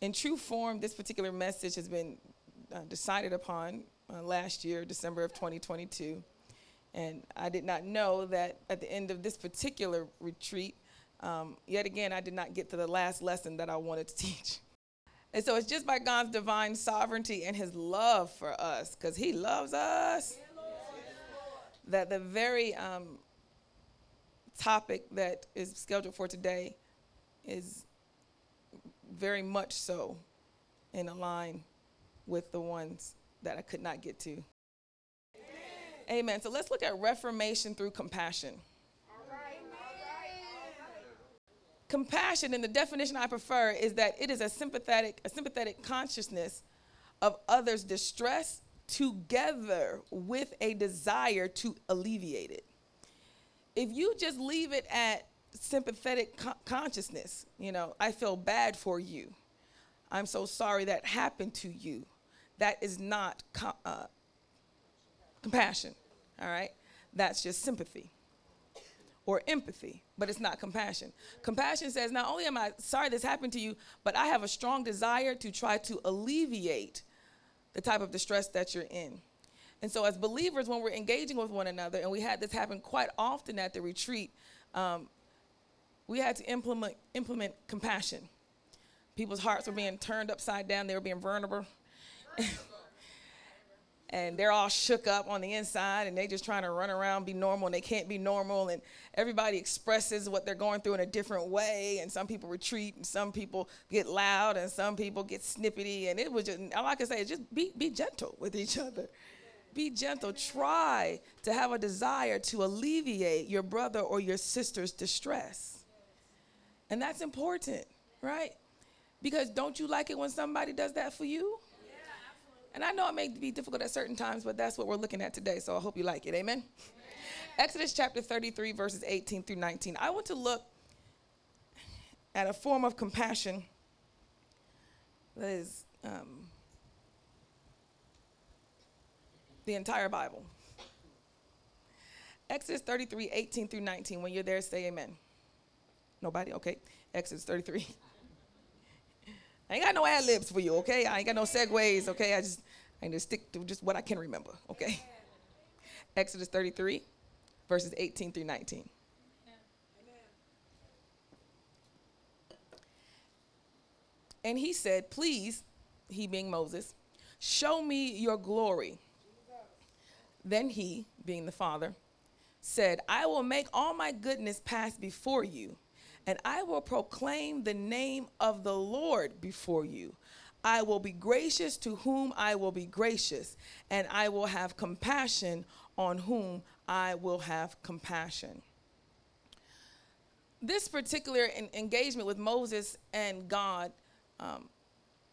in true form, this particular message has been uh, decided upon uh, last year, December of 2022. And I did not know that at the end of this particular retreat, um, yet again, I did not get to the last lesson that I wanted to teach. And so it's just by God's divine sovereignty and his love for us, because he loves us, that the very um, topic that is scheduled for today is very much so in line with the ones that I could not get to. Amen. Amen. So let's look at reformation through compassion. Compassion, and the definition I prefer, is that it is a sympathetic, a sympathetic consciousness of others' distress together with a desire to alleviate it. If you just leave it at sympathetic co- consciousness, you know, I feel bad for you. I'm so sorry that happened to you. That is not co- uh, compassion, all right? That's just sympathy or empathy, but it's not compassion. Compassion says, not only am I sorry this happened to you, but I have a strong desire to try to alleviate the type of distress that you're in. And so, as believers, when we're engaging with one another, and we had this happen quite often at the retreat, um, we had to implement, implement compassion. People's hearts were being turned upside down, they were being vulnerable. and they're all shook up on the inside and they're just trying to run around be normal and they can't be normal. And everybody expresses what they're going through in a different way. And some people retreat and some people get loud and some people get snippety. And it was just all i can say is just be, be gentle with each other. Be gentle. Try to have a desire to alleviate your brother or your sister's distress and that's important right because don't you like it when somebody does that for you Yeah, and I know it may be difficult at certain times, but that's what we're looking at today. So I hope you like it. Amen. Amen. Exodus chapter 33, verses 18 through 19. I want to look at a form of compassion that is um, the entire Bible. Exodus 33, 18 through 19. When you're there, say amen. Nobody? Okay. Exodus 33. I ain't got no ad libs for you, okay? I ain't got no segues, okay? I just I just stick to just what I can remember, okay? Exodus 33, verses 18 through 19. And he said, Please, he being Moses, show me your glory. Then he, being the Father, said, I will make all my goodness pass before you and I will proclaim the name of the Lord before you. I will be gracious to whom I will be gracious, and I will have compassion on whom I will have compassion. This particular engagement with Moses and God um,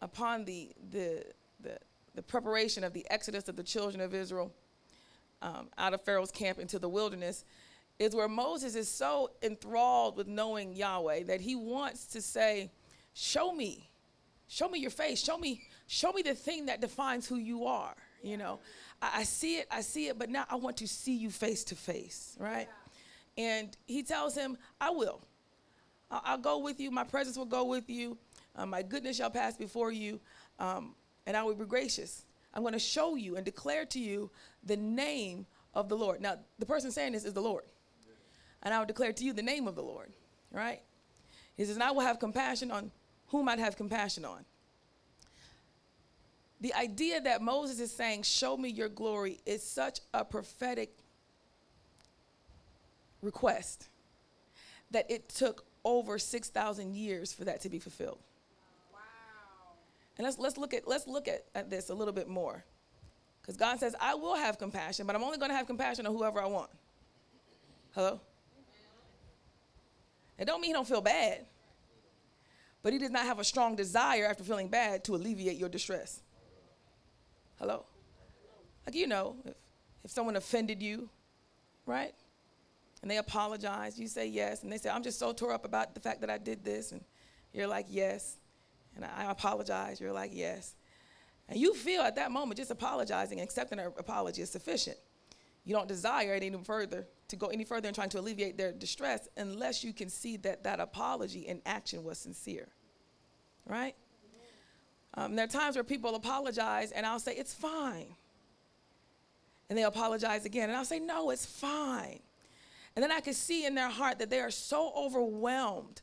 upon the, the, the, the, preparation of the exodus of the children of Israel um, out of Pharaoh's camp into the wilderness is where Moses is so enthralled with knowing Yahweh that he wants to say, Show me, show me your face, show me, show me the thing that defines who you are. You know, I, I see it, I see it, but now I want to see you face to face, right? And he tells him, I will. I'll, I'll, go with you, my presence will go with you, uh, my goodness shall pass before you, um, and I will be gracious. I'm going to show you and declare to you the name of the Lord. Now, the person saying this is the Lord and I will declare to you the name of the Lord. Right? He says, and I will have compassion on whom I'd have compassion on. The idea that Moses is saying, Show me your glory, is such a prophetic request that it took over 6,000 years for that to be fulfilled. Wow. And let's, let's look, at, let's look at, at this a little bit more. Because God says, I will have compassion, but I'm only going to have compassion on whoever I want. Hello? It don't mean he don't feel bad. But he does not have a strong desire after feeling bad to alleviate your distress. Hello? Like you know, if, if someone offended you, right? And they apologize, you say yes, and they say, I'm just so tore up about the fact that I did this, and you're like, yes. And I, apologize, you're like, yes. And you feel at that moment just apologizing and accepting an apology is sufficient. You don't desire it any further to go any further in trying to alleviate their distress unless you can see that that apology in action was sincere. Right? Um, there are times where people apologize, and I'll say, It's fine. And they apologize again, and I'll say, No, it's fine. And then I can see in their heart that they are so overwhelmed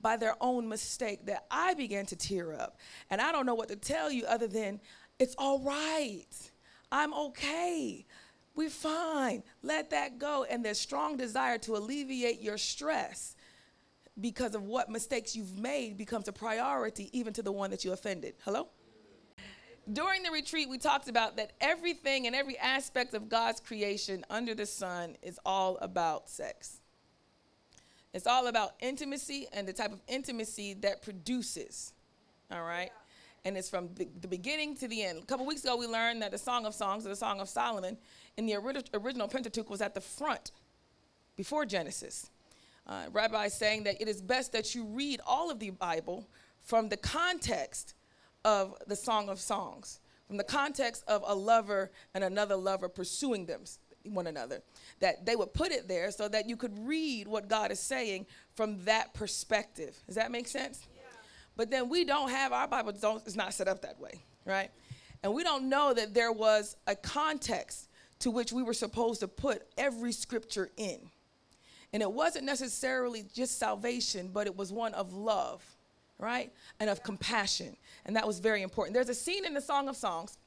by their own mistake that I began to tear up. And I don't know what to tell you other than, It's all right. I'm okay. We're fine. Let that go. And there's strong desire to alleviate your stress because of what mistakes you've made becomes a priority even to the one that you offended. Hello? During the retreat, we talked about that everything and every aspect of God's creation under the sun is all about sex. It's all about intimacy and the type of intimacy that produces. All right? And it's from the beginning to the end. A couple weeks ago, we learned that the Song of Songs, or the Song of Solomon, in the ori- original Pentateuch was at the front before Genesis. Uh, rabbi is saying that it is best that you read all of the Bible from the context of the Song of Songs, from the context of a lover and another lover pursuing them, one another. That they would put it there so that you could read what God is saying from that perspective. Does that make sense? Yeah. But then we don't have our Bible don't, it's not set up that way, right? And we don't know that there was a context to which we were supposed to put every scripture in. And it wasn't necessarily just salvation, but it was one of love, right? And of compassion. And that was very important. There's a scene in the Song of Songs,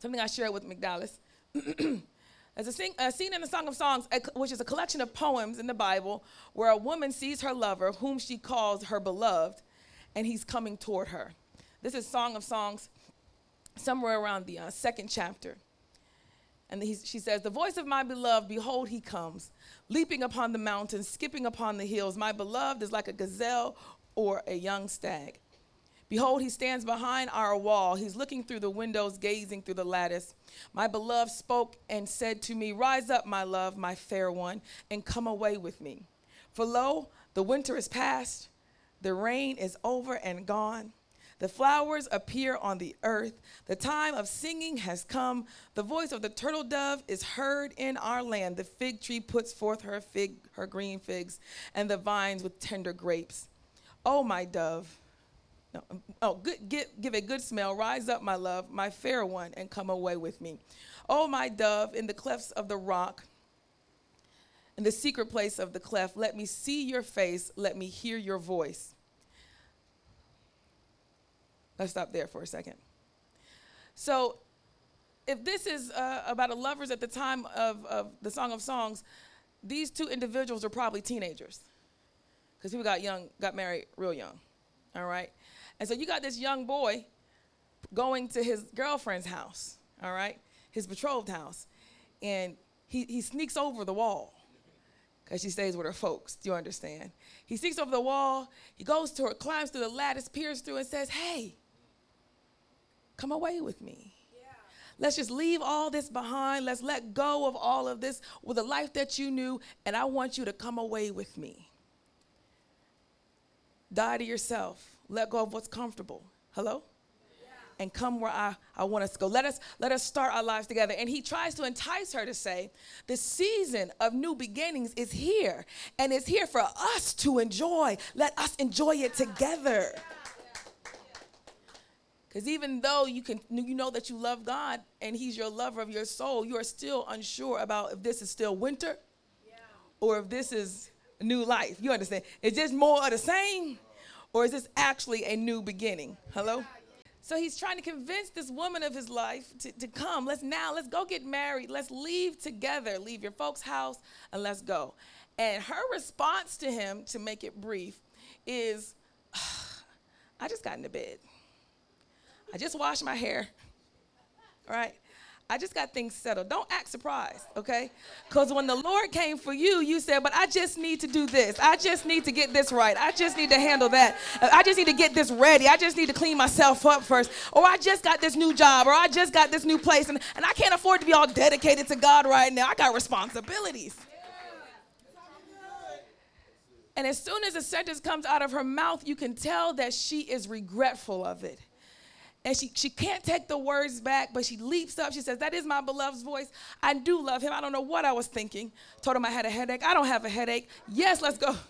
something I shared with McDallas. There's a, sing, a, scene in the Song of Songs, which is a collection of poems in the Bible, where a woman sees her lover, whom she calls her beloved, and he's coming toward her. This is Song of Songs, somewhere around the uh, second chapter. And he, she says, The voice of my beloved, behold, he comes, leaping upon the mountains, skipping upon the hills. My beloved is like a gazelle or a young stag. Behold, he stands behind our wall. He's looking through the windows, gazing through the lattice. My beloved spoke and said to me, Rise up, my love, my fair one, and come away with me. For lo, the winter is past, the rain is over and gone. The flowers appear on the earth. The time of singing has come. The voice of the turtle dove is heard in our land. The fig tree puts forth her fig, her green figs, and the vines with tender grapes. Oh, my dove. No, um, oh, good, give a good smell. Rise up, my love, my fair one, and come away with me. Oh, my dove, in the clefts of the rock, in the secret place of the cleft, let me see your face, let me hear your voice. Let's stop there for a second. So, if this is uh, about a lovers at the time of, of the Song of Songs, these two individuals are probably teenagers. Because people got young, got married real young. All right? And so you got this young boy going to his girlfriend's house, all right? His betrothed house. And he, he sneaks over the wall because she stays with her folks. Do you understand? He sneaks over the wall. He goes to her, climbs through the lattice, peers through, and says, Hey, come away with me. Let's just leave all this behind. Let's let go of all of this with the life that you knew, and I want you to come away with me. Die to yourself. Let go of what's comfortable. Hello? and come where I, I want us to go. Let us let us start our lives together. And he tries to entice her to say, the season of new beginnings is here, and it's here for us to enjoy. Let us enjoy it together. Because even though you can you know that you love God and He's your lover of your soul, you are still unsure about if this is still winter yeah. or if this is new life. You understand? Is this more of the same? Or is this actually a new beginning? Hello? So he's trying to convince this woman of his life to, to come. Let's now, let's go get married. Let's leave together. Leave your folks' house and let's go. And her response to him, to make it brief, is I just got into bed. I just washed my hair. All right? I just got things settled. Don't act surprised, okay? Because when the Lord came for you, you said, But I just need to do this. I just need to get this right. I just need to handle that. I just need to get this ready. I just need to clean myself up first. Or I just got this new job. Or I just got this new place. And, and I can't afford to be all dedicated to God right now. I got responsibilities. And as soon as a sentence comes out of her mouth, you can tell that she is regretful of it. And she, she can't take the words back, but she leaps up. She says, That is my beloved's voice. I do love him. I don't know what I was thinking. Told him I had a headache. I don't have a headache. Yes, let's go.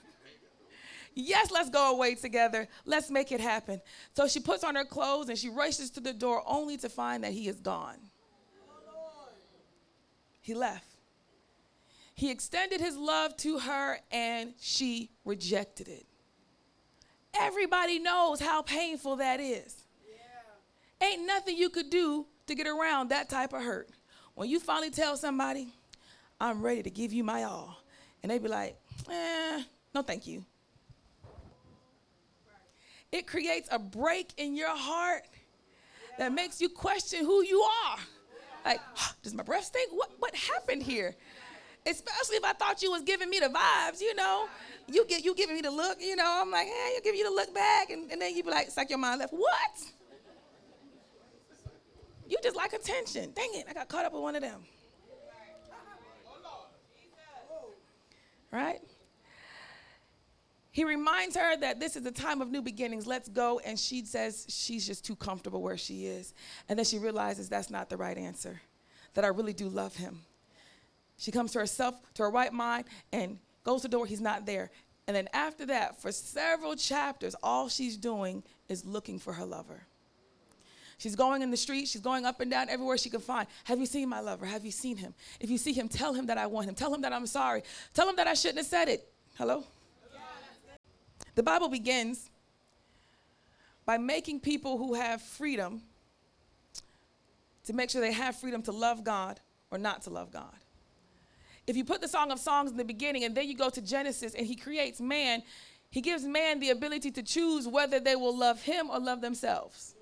Yes, let's go away together. Let's make it happen. So she puts on her clothes and she rushes to the door only to find that he is gone. He left. He extended his love to her and she rejected it. Everybody knows how painful that is. Ain't nothing you could do to get around that type of hurt. When you finally tell somebody, I'm ready to give you my all, and they be like, eh, no, thank you. It creates a break in your heart that makes you question who you are. Like, does my breath stink? What, what happened here? Especially if I thought you was giving me the vibes, you know. You get you giving me the look, you know. I'm like, hey, you give you the look back, and, and then you be like, it's like your mind left. What? You just like attention. Dang it, I got caught up with one of them. Right? He reminds her that this is a time of new beginnings. Let's go. And she says she's just too comfortable where she is. And then she realizes that's not the right answer, that I really do love him. She comes to herself, to her right mind, and goes to the door. He's not there. And then after that, for several chapters, all she's doing is looking for her lover. She's going in the street, she's going up and down everywhere she can find. Have you seen my lover? Have you seen him? If you see him, tell him that I want him. Tell him that I'm sorry. Tell him that I shouldn't have said it. Hello? The Bible begins by making people who have freedom to make sure they have freedom to love God or not to love God. If you put the Song of Songs in the beginning and then you go to Genesis and he creates man, he gives man the ability to choose whether they will love him or love themselves.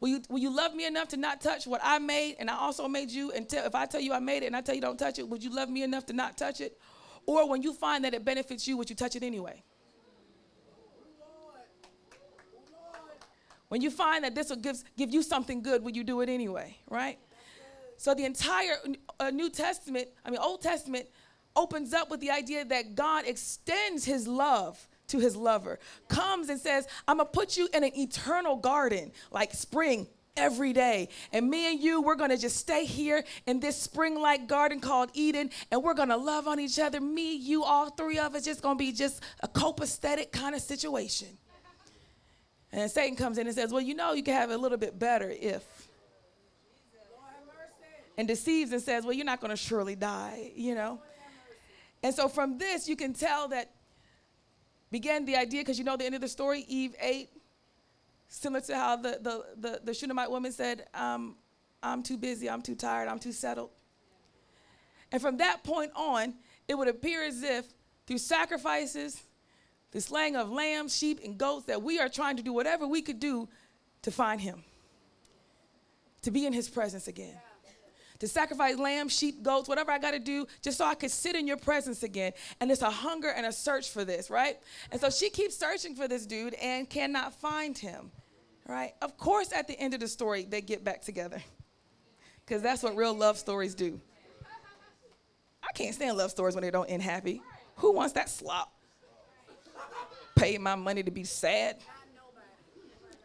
Will you, will you love me enough to not touch what I made and I also made you? And tell, if I tell you I made it and I tell you don't touch it, would you love me enough to not touch it? Or when you find that it benefits you, would you touch it anyway? When you find that this will give, give you something good, will you do it anyway, right? So the entire uh, New Testament, I mean, Old Testament, opens up with the idea that God extends his love to his lover, comes and says, I'm gonna put you in an eternal garden, like spring every day. And me and you, we're gonna just stay here in this spring like garden called Eden, and we're gonna love on each other. Me, you, all three of us, just gonna be just a copacetic kind of situation. And Satan comes in and says, Well, you know, you can have it a little bit better if. And deceives and says, Well, you're not gonna surely die, you know? And so from this, you can tell that began the idea, because you know the end of the story, Eve ate, similar to how the, the, the, the Shunammite woman said, um, I'm too busy, I'm too tired, I'm too settled. And from that point on, it would appear as if through sacrifices, the slaying of lambs, sheep, and goats, that we are trying to do whatever we could do to find him, to be in his presence again to sacrifice lambs, sheep, goats, whatever I got to do, just so I could sit in your presence again. And it's a hunger and a search for this, right? And so she keeps searching for this dude and cannot find him, right? Of course, at the end of the story, they get back together because that's what real love stories do. I can't stand love stories when they don't end happy. Who wants that slop? Pay my money to be sad.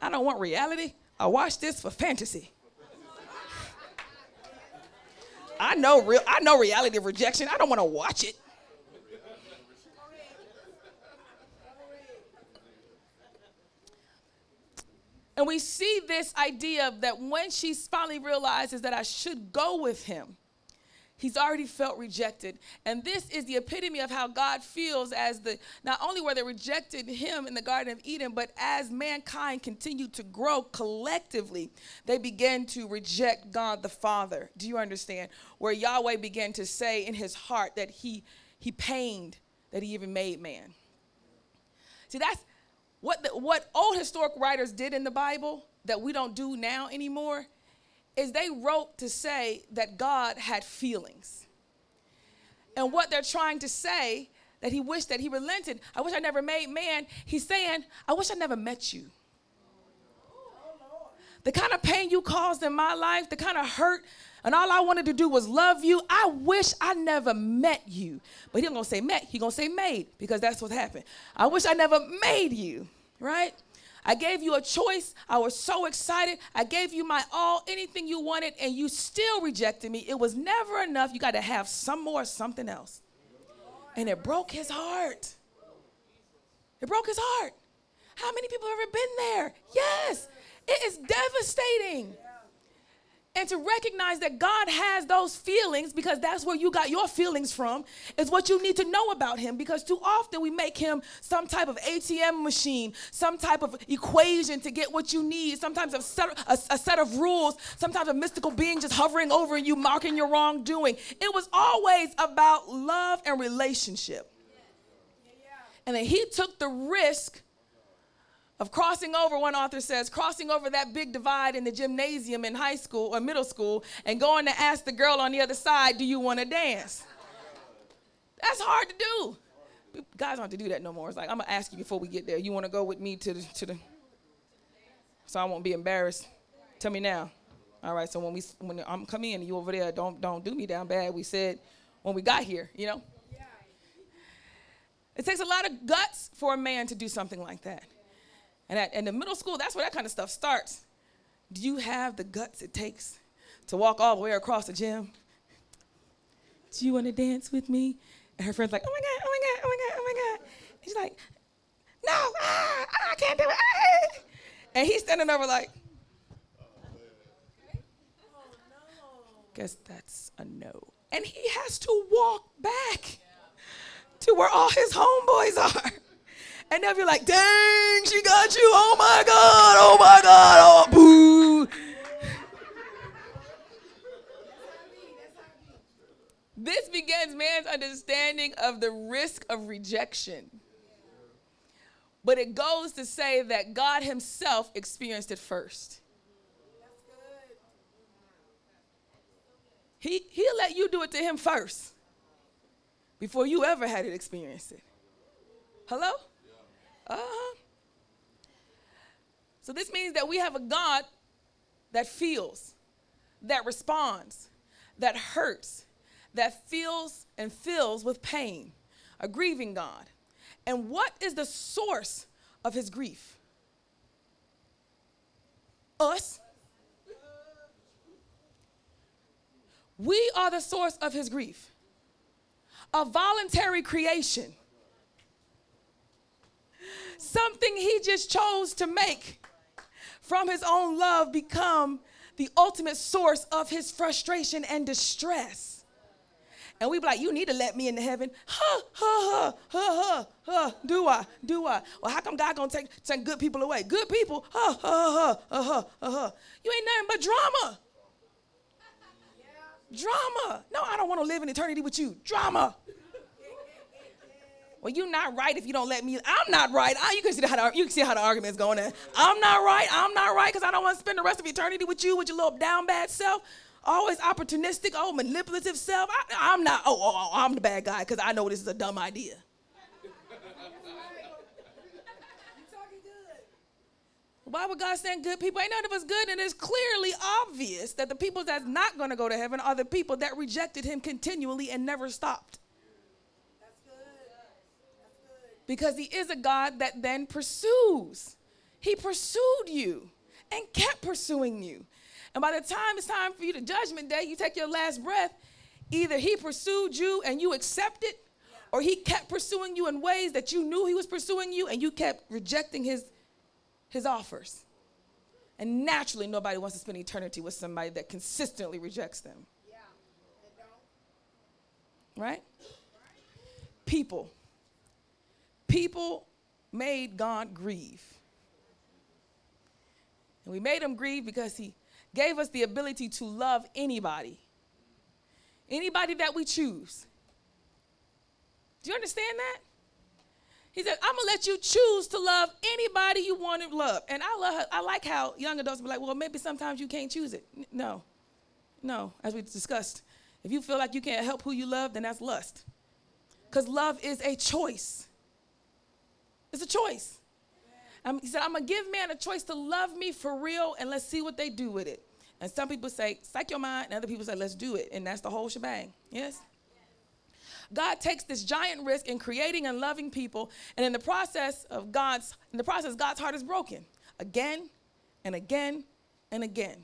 I don't want reality. I watch this for fantasy. I know real I know reality of rejection. I don't want to watch it. And we see this idea that when she finally realizes that I should go with him, He's already felt rejected. And this is the epitome of how God feels as the not only were they rejected him in the Garden of Eden, but as mankind continued to grow collectively, they began to reject God the Father. Do you understand? Where Yahweh began to say in his heart that he he pained that he even made man. See, that's what the, what old historic writers did in the Bible that we don't do now anymore is they wrote to say that God had feelings. And what they're trying to say that he wished that he relented. I wish I never made man. He's saying, I wish I never met you. The kind of pain you caused in my life, the kind of hurt, and all I wanted to do was love you. I wish I never met you. But he don't gonna say met, he gonna say made, because that's what happened. I wish I never made you, right? I gave you a choice. I was so excited. I gave you my all, anything you wanted, and you still rejected me. It was never enough. You got to have some more, something else. And it broke his heart. It broke his heart. How many people have ever been there? Yes. It is devastating and to recognize that God has those feelings because that's where you got your feelings from is what you need to know about him because too often we make him some type of ATM machine, some type of equation to get what you need, sometimes a set, a, a set of rules, sometimes a mystical being just hovering over you, marking your wrongdoing. It was always about love and relationship. And then he took the risk of crossing over, one author says, crossing over that big divide in the gymnasium in high school or middle school and going to ask the girl on the other side, Do you want to dance? That's hard to do. Guys don't have to do that no more. It's like, I'm going to ask you before we get there. You want to go with me to the, to the, so I won't be embarrassed? Tell me now. All right, so when we when I'm coming in you over there, don't don't do me down bad. We said when we got here, you know. It takes a lot of guts for a man to do something like that. And at, in the middle school, that's where that kind of stuff starts. Do you have the guts it takes to walk all the way across the gym? Do you want to dance with me? And her friend's like, oh my God, oh my God, oh my God, oh my God. And she's like, no, ah, I can't do it. Ah. And he's standing over like, guess that's a no. And he has to walk back to where all his homeboys are. And they'll be like, dang, she got you. Oh my God. Oh my God. Oh, boo. This begins man's understanding of the risk of rejection. But it goes to say that God Himself experienced it first. He, he'll let you do it to Him first before you ever had it experienced it. Hello? Uh-huh. So this means that we have a God that feels, that responds, that hurts, that feels and fills with pain, a grieving God. And what is the source of his grief? Us. We are the source of his grief. A voluntary creation something he just chose to make from his own love become the ultimate source of his frustration and distress. And we be like, you need to let me into heaven. Huh, huh, huh, huh, huh, huh. Do I? Do I? Well, how come God gonna take, take good people away? Good people? Huh, huh, huh, huh, huh, huh. You ain't nothing but drama. Drama. No, I don't want to live in eternity with you. Drama well, you're not right if you don't let me. I'm not right. I, you can see how the, you can see how the argument's going. There. I'm not right. I'm not right because I don't want to spend the rest of eternity with you with your little down bad self. Always opportunistic, oh manipulative self. I, am not. Oh, oh, oh, I'm the bad guy because I know this is a dumb idea. Why would God send good people? Ain't none of us good, and it's clearly obvious that the people that's not going to go to heaven are the people that rejected Him continually and never stopped. Because he is a God that then pursues. He pursued you and kept pursuing you. And by the time it's time for you to judgment day, you take your last breath, either he pursued you and you accepted, or he kept pursuing you in ways that you knew he was pursuing you and you kept rejecting his, his offers. And naturally, nobody wants to spend eternity with somebody that consistently rejects them. Yeah. Right? People people made God grieve. And we made him grieve because he gave us the ability to love anybody, anybody that we choose. Do you understand that? He said, I'm gonna let you choose to love anybody you want to love. And I love I like how young adults be like, well, maybe sometimes you can't choose it. No. No, as we discussed. If you feel like you can't help who you love, then that's lust. Because love is a choice. It's a choice. Um, he said, I'm going to give man a choice to love me for real and let's see what they do with it. And some people say, psych your mind, and other people say, let's do it. And that's the whole shebang. Yes? God takes this giant risk in creating and loving people, and in the process of God's, in the process, God's heart is broken again and again and again.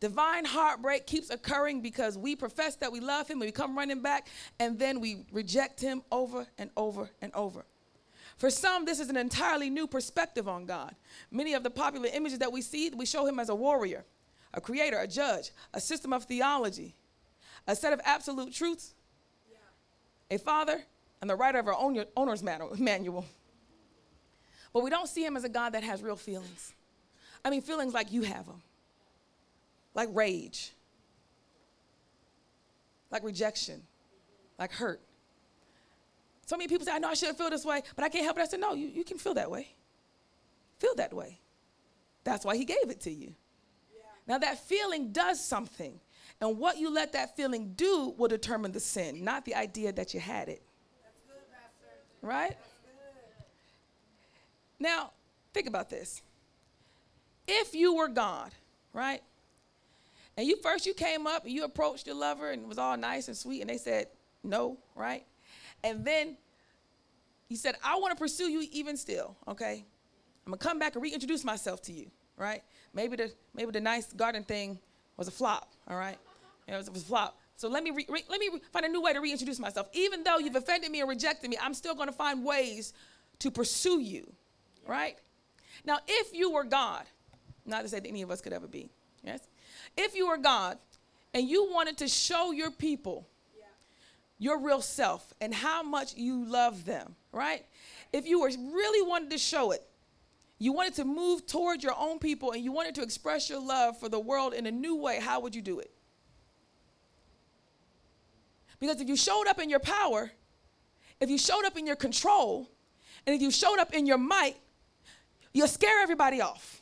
Divine heartbreak keeps occurring because we profess that we love him we come running back, and then we reject him over and over and over. For some, this is an entirely new perspective on God. Many of the popular images that we see, we show him as a warrior, a creator, a judge, a system of theology, a set of absolute truths, a father, and the writer of our own owner's manual. But we don't see him as a God that has real feelings. I mean, feelings like you have them, like rage, like rejection, like hurt. So many people say, I know I shouldn't feel this way, but I can't help it. I said, No, you, you can feel that way. Feel that way. That's why he gave it to you. Yeah. Now, that feeling does something. And what you let that feeling do will determine the sin, not the idea that you had it. Good, right? Now, think about this. If you were God, right? And you first you came up and you approached your lover and it was all nice and sweet and they said no, right? And then you said, I want to pursue you even still, okay? I'm gonna come back and reintroduce myself to you, right? Maybe the maybe the nice garden thing was a flop, all right? It was, it was a flop. So let me re, re, let me find a new way to reintroduce myself. Even though you've offended me and rejected me, I'm still to find ways to pursue you, right? Now, if you were God, not to say that any of us could ever be, yes? If you were God and you wanted to show your people. Your real self and how much you love them, right? If you were really wanted to show it, you wanted to move toward your own people and you wanted to express your love for the world in a new way, how would you do it? Because if you showed up in your power, if you showed up in your control, and if you showed up in your might, you'll scare everybody off.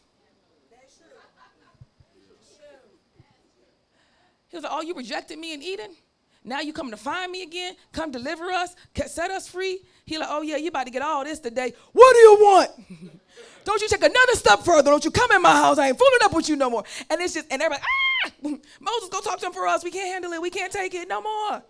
He was like, Oh, you rejected me in Eden? Now you coming to find me again? Come deliver us, set us free. He like, Oh yeah, you about to get all this today. What do you want? Don't you take another step further. Don't you come in my house. I ain't fooling up with you no more. And it's just, and everybody, ah, Moses, go talk to him for us. We can't handle it. We can't take it no more.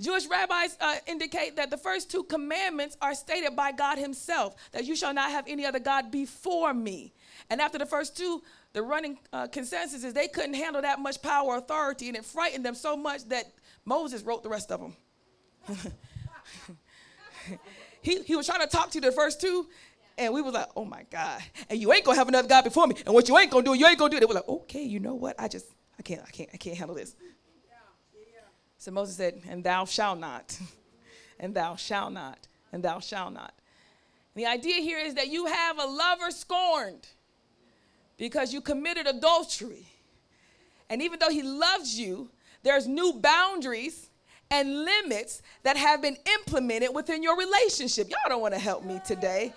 Jewish rabbis uh, indicate that the first two commandments are stated by God Himself that you shall not have any other God before me. And after the first two, the running uh, consensus is they couldn't handle that much power or authority, and it frightened them so much that Moses wrote the rest of them. he, he was trying to talk to the first two, and we was like, oh my God. And you ain't gonna have another God before me. And what you ain't gonna do, you ain't gonna do. It. They were like, okay, you know what? I just, I can't, I can't, I can't handle this. So Moses said, And thou shalt not, and thou shalt not, and thou shalt not. The idea here is that you have a lover scorned because you committed adultery. And even though he loves you, there's new boundaries and limits that have been implemented within your relationship. Y'all don't want to help me today.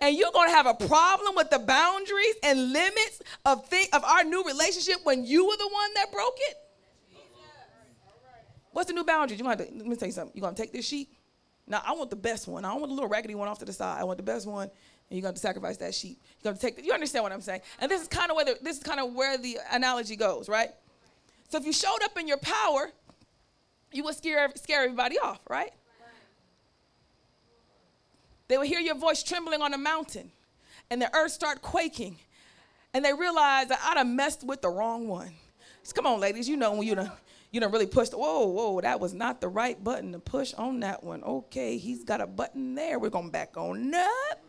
And you're going to have a problem with the boundaries and limits of, thing, of our new relationship when you were the one that broke it? What's the new boundary? You want to let me tell you something. You're gonna take this sheet. Now I want the best one. I don't want the little raggedy one off to the side. I want the best one, and you're gonna sacrifice that sheep. You're gonna take. The, you understand what I'm saying? And this is kind of where the, this is kind of where the analogy goes, right? So if you showed up in your power, you would scare scare everybody off, right? They would hear your voice trembling on a mountain, and the earth start quaking, and they realize that I done messed with the wrong one. So come on, ladies, you know when you done you don't really push. The, whoa, whoa, that was not the right button to push on that one. Okay, he's got a button there. We're gonna back on up.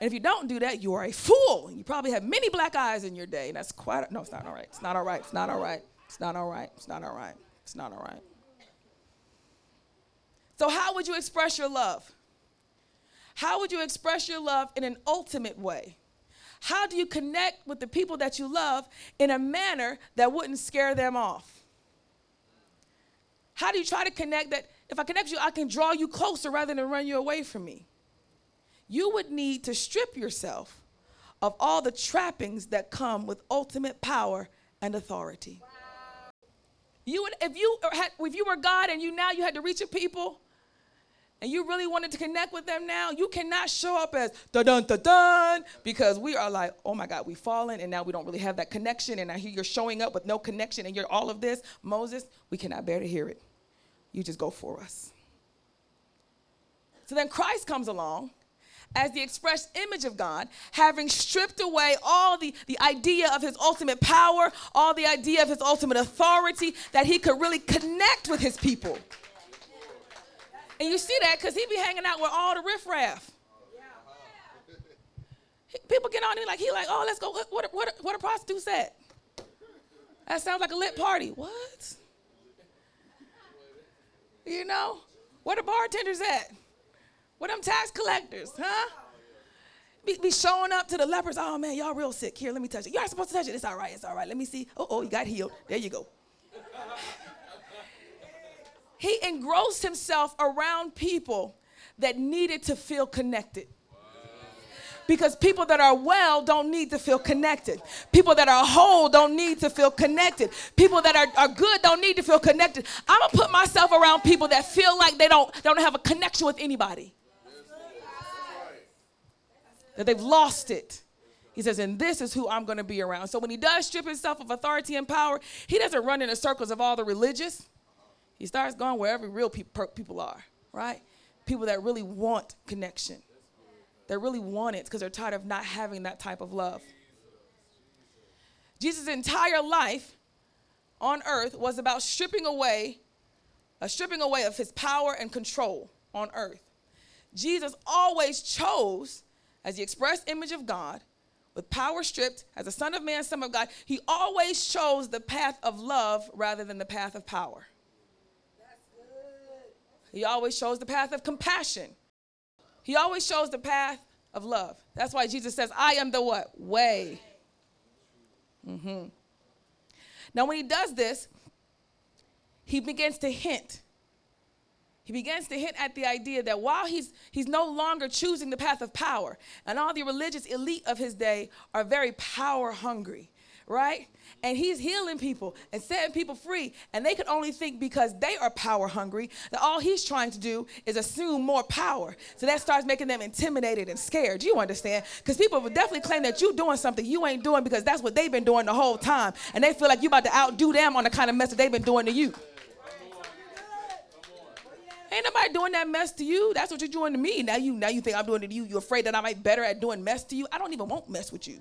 And if you don't do that, you are a fool. You probably have many black eyes in your day. And that's quite, a, no, it's not all right. It's not all right. It's not all right. It's not all right. It's not all right. It's not all right. So, how would you express your love? How would you express your love in an ultimate way? How do you connect with the people that you love in a manner that wouldn't scare them off? How do you try to connect that? If I connect you, I can draw you closer rather than run you away from me. You would need to strip yourself of all the trappings that come with ultimate power and authority. Wow. You would, if you had, if you were God and you now you had to reach a people, and you really wanted to connect with them now, you cannot show up as dun dun dun dun because we are like, oh my God, we've fallen and now we don't really have that connection. And I hear you're showing up with no connection and you're all of this. Moses, we cannot bear to hear it you just go for us. So then Christ comes along as the express image of God, having stripped away all the, the idea of his ultimate power, all the idea of his ultimate authority, that he could really connect with his people. And you see that because he be hanging out with all the riffraff. People get on him like he like, oh, let's go. What what what, a prostitute said. That sounds like a lit party. What? You know, where the bartenders at? Where them tax collectors, huh? Be, be, showing up to the lepers. Oh man, y'all real sick. Here, let me touch it. You aren't supposed to touch it. It's all right. It's all right. Let me see. Oh, oh, you got healed. There you go. he engrossed himself around people that needed to feel connected. Because people that are well don't need to feel connected. People that are whole don't need to feel connected. People that are, are good don't need to feel connected. I'm gonna put myself around people that feel like they don't, they don't have a connection with anybody. That they've lost it. He says, and this is who I'm going to be around. So when he does strip himself of authority and power, he doesn't run in the circles of all the religious. He starts going where every real pe- people are, right? People that really want connection. They really want it because they're tired of not having that type of love. Jesus' entire life on earth was about stripping away, a stripping away of his power and control on earth. Jesus always chose, as the express image of God, with power stripped, as a son of man, son of God, he always chose the path of love rather than the path of power. He always chose the path of compassion he always shows the path of love. That's why Jesus says, I am the what? Way. Mm-hmm. Now, when he does this, he begins to hint. He begins to hint at the idea that while he's, he's no longer choosing the path of power, and all the religious elite of his day are very power hungry, right? and he's healing people and setting people free. And they could only think because they are power hungry that all he's trying to do is assume more power. So that starts making them intimidated and scared. You understand? Because people will definitely claim that you're doing something you ain't doing because that's what they've been doing the whole time. And they feel like you're about to outdo them on the kind of mess that they've been doing to you. Ain't nobody doing that mess to you. That's what you're doing to me. Now you now you think I'm doing it to you. You're afraid that I might better at doing mess to you. I don't even want mess with you.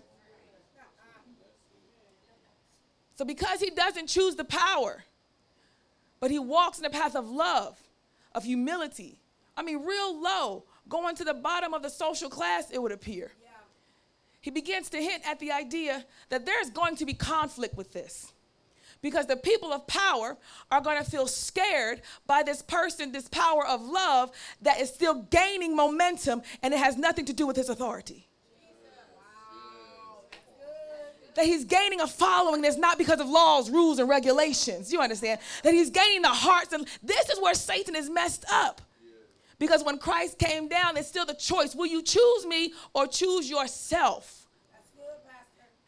So, because he doesn't choose the power, but he walks in the path of love, of humility, I mean, real low, going to the bottom of the social class, it would appear. Yeah. He begins to hint at the idea that there's going to be conflict with this. Because the people of power are going to feel scared by this person, this power of love that is still gaining momentum and it has nothing to do with his authority that he's gaining a following that's not because of laws, rules, and regulations. You understand? That he's gaining the hearts. And this is where Satan is messed up. Because when Christ came down, it's still the choice will you choose me or choose yourself?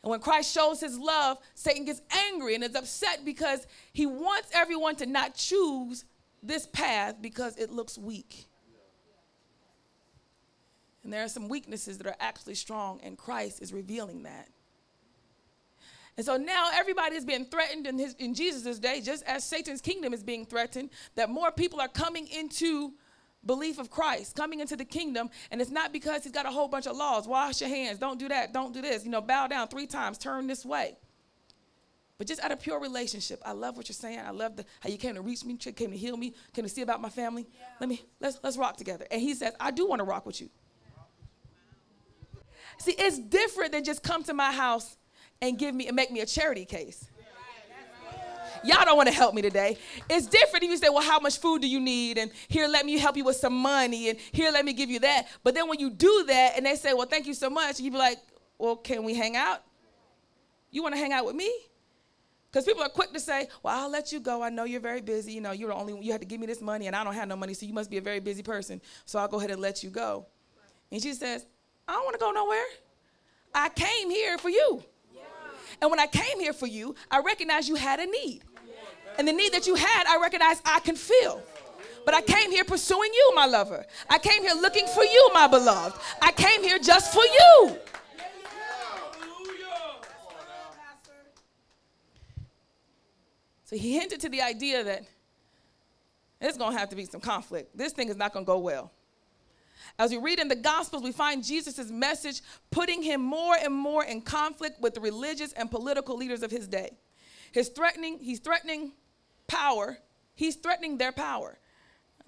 And when Christ shows his love, Satan gets angry and is upset because he wants everyone to not choose this path because it looks weak. And there are some weaknesses that are actually strong, and Christ is revealing that. And so now everybody is being threatened in, his, in Jesus' day, just as Satan's kingdom is being threatened, that more people are coming into belief of Christ, coming into the kingdom. And it's not because he's got a whole bunch of laws. Wash your hands, don't do that, don't do this. You know, bow down three times, turn this way. But just out of pure relationship, I love what you're saying. I love the, how you came to reach me, came to heal me, came to see about my family. Yeah. Let me let's let's rock together. And he says, I do want to rock with you. See, it's different than just come to my house and give me and make me a charity case. Y'all don't want to help me today. It's different if you say, Well, how much food do you need? And here, let me help you with some money. And here, let me give you that. But then when you do that and they say, Well, thank you so much, you be like, Well, can we hang out? You want to hang out with me? Because people are quick to say, Well, I'll let you go. I know you're very busy. You know, you're the only one you have to give me this money and I don't have no money, so you must be a very busy person. So I'll go ahead and let you go. And she says, I don't want to go nowhere. I came here for you. And when I came here for you, I recognized you had a need. And the need that you had, I recognize I can feel. But I came here pursuing you, my lover. I came here looking for you, my beloved. I came here just for you. So he hinted to the idea that there's going to have to be some conflict. This thing is not going to go well. As we read in the Gospels, we find Jesus' message putting him more and more in conflict with the religious and political leaders of his day. His threatening, he's threatening power, he's threatening their power.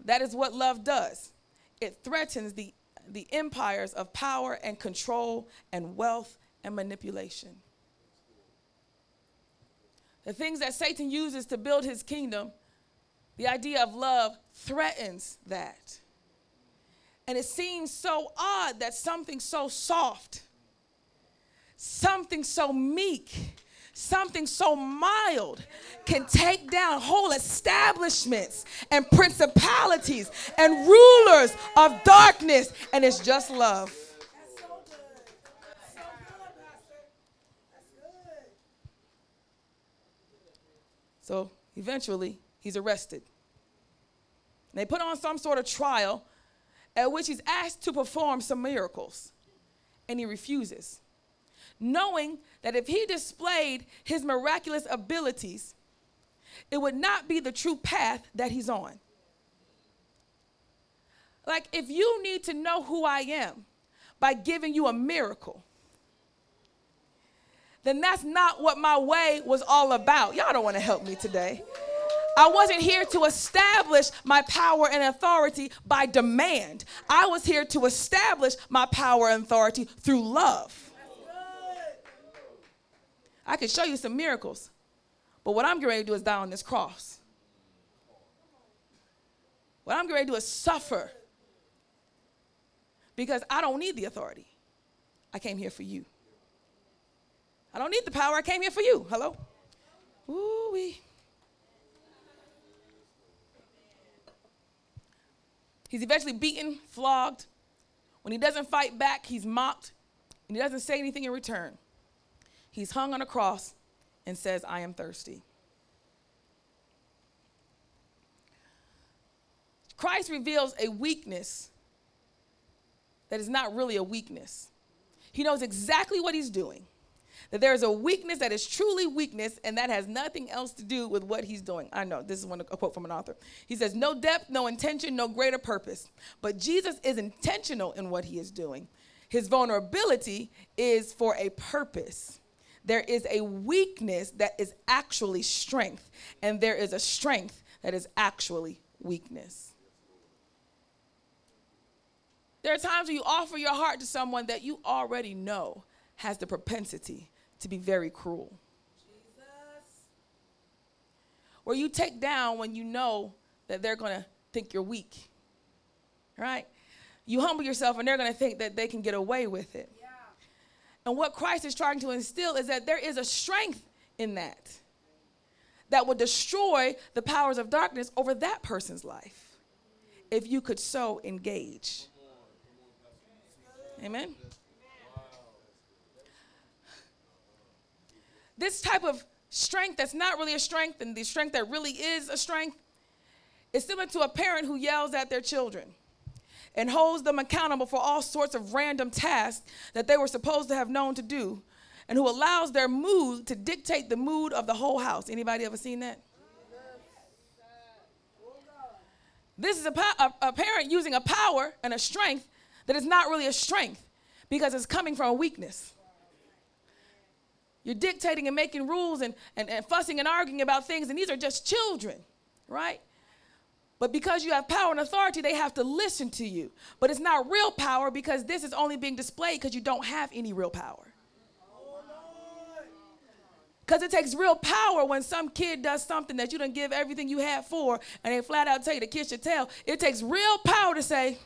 That is what love does. It threatens the, the empires of power and control and wealth and manipulation. The things that Satan uses to build his kingdom, the idea of love threatens that. And it seems so odd that something so soft, something so meek, something so mild can take down whole establishments and principalities and rulers of darkness, and it's just love. So eventually, he's arrested. They put on some sort of trial at which he's asked to perform some miracles, and he refuses, knowing that if he displayed his miraculous abilities, it would not be the true path that he's on. Like, if you need to know who I am by giving you a miracle, then that's not what my way was all about. Y'all don't want to help me today. I wasn't here to establish my power and authority by demand. I was here to establish my power and authority through love. I can show you some miracles, but what I'm getting ready to do is die on this cross. What I'm getting ready to do is suffer because I don't need the authority. I came here for you. I don't need the power. I came here for you. Hello? Ooh wee. He's eventually beaten, flogged. When he doesn't fight back, he's mocked, and he doesn't say anything in return. He's hung on a cross and says, I am thirsty. Christ reveals a weakness that is not really a weakness. He knows exactly what he's doing that there is a weakness that is truly weakness, and that has nothing else to do with what he's doing. I know this is one a quote from an author. He says, "No depth, no intention, no greater purpose." But Jesus is intentional in what he is doing. His vulnerability is for a purpose. There is a weakness that is actually strength, and there is a strength that is actually weakness. There are times when you offer your heart to someone that you already know has the propensity to be very cruel. Jesus. Where you take down when you know that they're going to think you're weak. Right? You humble yourself and they're going to think that they can get away with it. And what Christ is trying to instill is that there is a strength in that that would destroy the powers of darkness over that person's life if you could so engage. Amen. this type of strength that's not really a strength and the strength that really is a strength is similar to a parent who yells at their children and holds them accountable for all sorts of random tasks that they were supposed to have known to do and who allows their mood to dictate the mood of the whole house. Anybody ever seen that? This is a, a, a parent using a power and a strength that is not really a strength because it's coming from a weakness. You're dictating and making rules and, and, and fussing and arguing about things, and these are just children, right? But because you have power and authority, they have to listen to you. But it's not real power because this is only being displayed because you don't have any real power. Because it takes real power when some kid does something that you don't give everything you had for, and they flat out tell you to kiss your tail. It takes real power to say,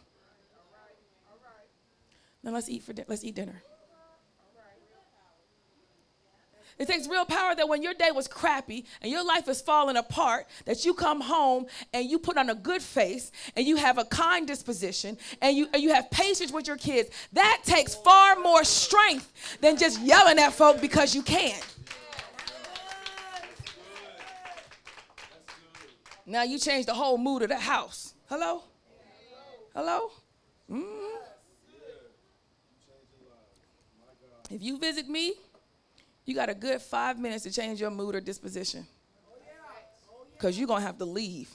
"Now let's eat for di- let's eat dinner." It takes real power that when your day was crappy and your life is falling apart, that you come home and you put on a good face and you have a kind disposition and you, and you have patience with your kids. That takes far more strength than just yelling at folk because you can. Now you change the whole mood of the house. Hello? Hello? Mm-hmm. If you visit me, you got a good five minutes to change your mood or disposition. Because you're going to have to leave.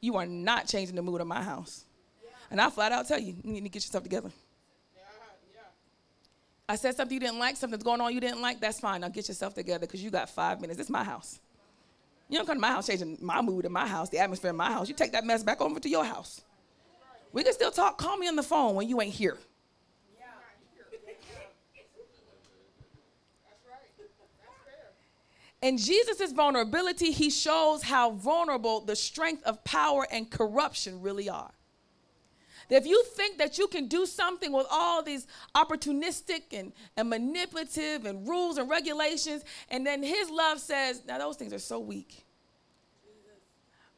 You are not changing the mood of my house. And I flat out tell you, you need to get yourself together. I said something you didn't like, something's going on you didn't like, that's fine. Now get yourself together because you got five minutes. It's my house. You don't come to my house changing my mood in my house, the atmosphere in my house. You take that mess back over to your house. We can still talk. Call me on the phone when you ain't here. In Jesus' vulnerability, he shows how vulnerable the strength of power and corruption really are. If you think that you can do something with all these opportunistic and, and manipulative and rules and regulations, and then his love says, now those things are so weak.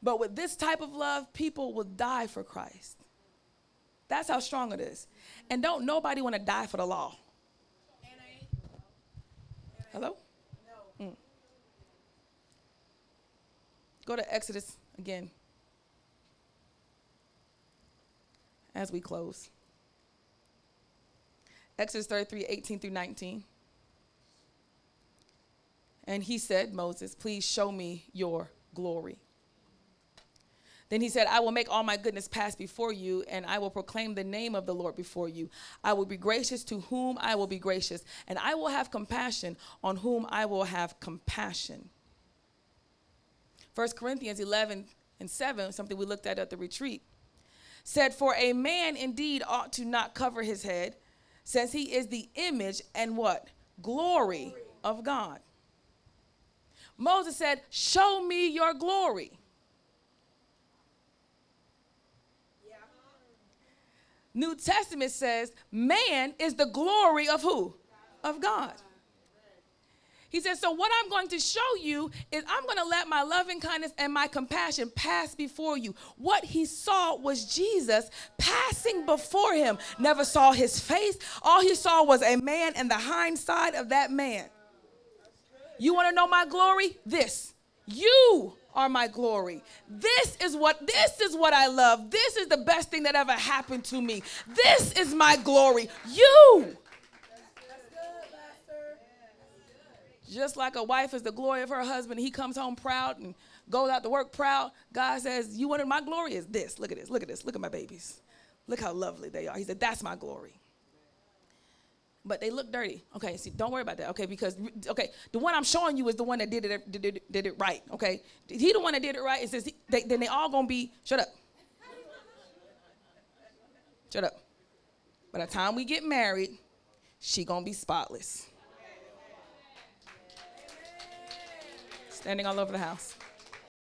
But with this type of love, people will die for Christ. That's how strong it is. And don't nobody want to die for the law. Hello? Go to Exodus again as we close. Exodus 33 18 through 19. And he said, Moses, please show me your glory. Then he said, I will make all my goodness pass before you, and I will proclaim the name of the Lord before you. I will be gracious to whom I will be gracious, and I will have compassion on whom I will have compassion. 1 Corinthians 11 and 7, something we looked at at the retreat, said, For a man indeed ought to not cover his head, since he is the image and what? Glory, glory. of God. Moses said, Show me your glory. New Testament says man is the glory of who? Of God. He says, So, what I'm going to show you is I'm going to let my loving kindness and my compassion pass before you. What he saw was Jesus passing before him. Never saw his face. All he saw was a man and the hind side of that man. You want to know my glory? This. You are my glory. This is what this is what I love. This is the best thing that ever happened to me. This is my glory. You. Just like a wife is the glory of her husband, he comes home proud and goes out to work proud. God says, You wanted my glory is this. Look at this. Look at this. Look at my babies. Look how lovely they are. He said, That's my glory but they look dirty. Okay, see, don't worry about that. Okay, because okay, the one I'm showing you is the one that did it did it, did it right. Okay, he the one that did it right. It says he, they, then they all gonna be shut up, shut up. By the time we get married, she gonna be spotless. Standing all over the house.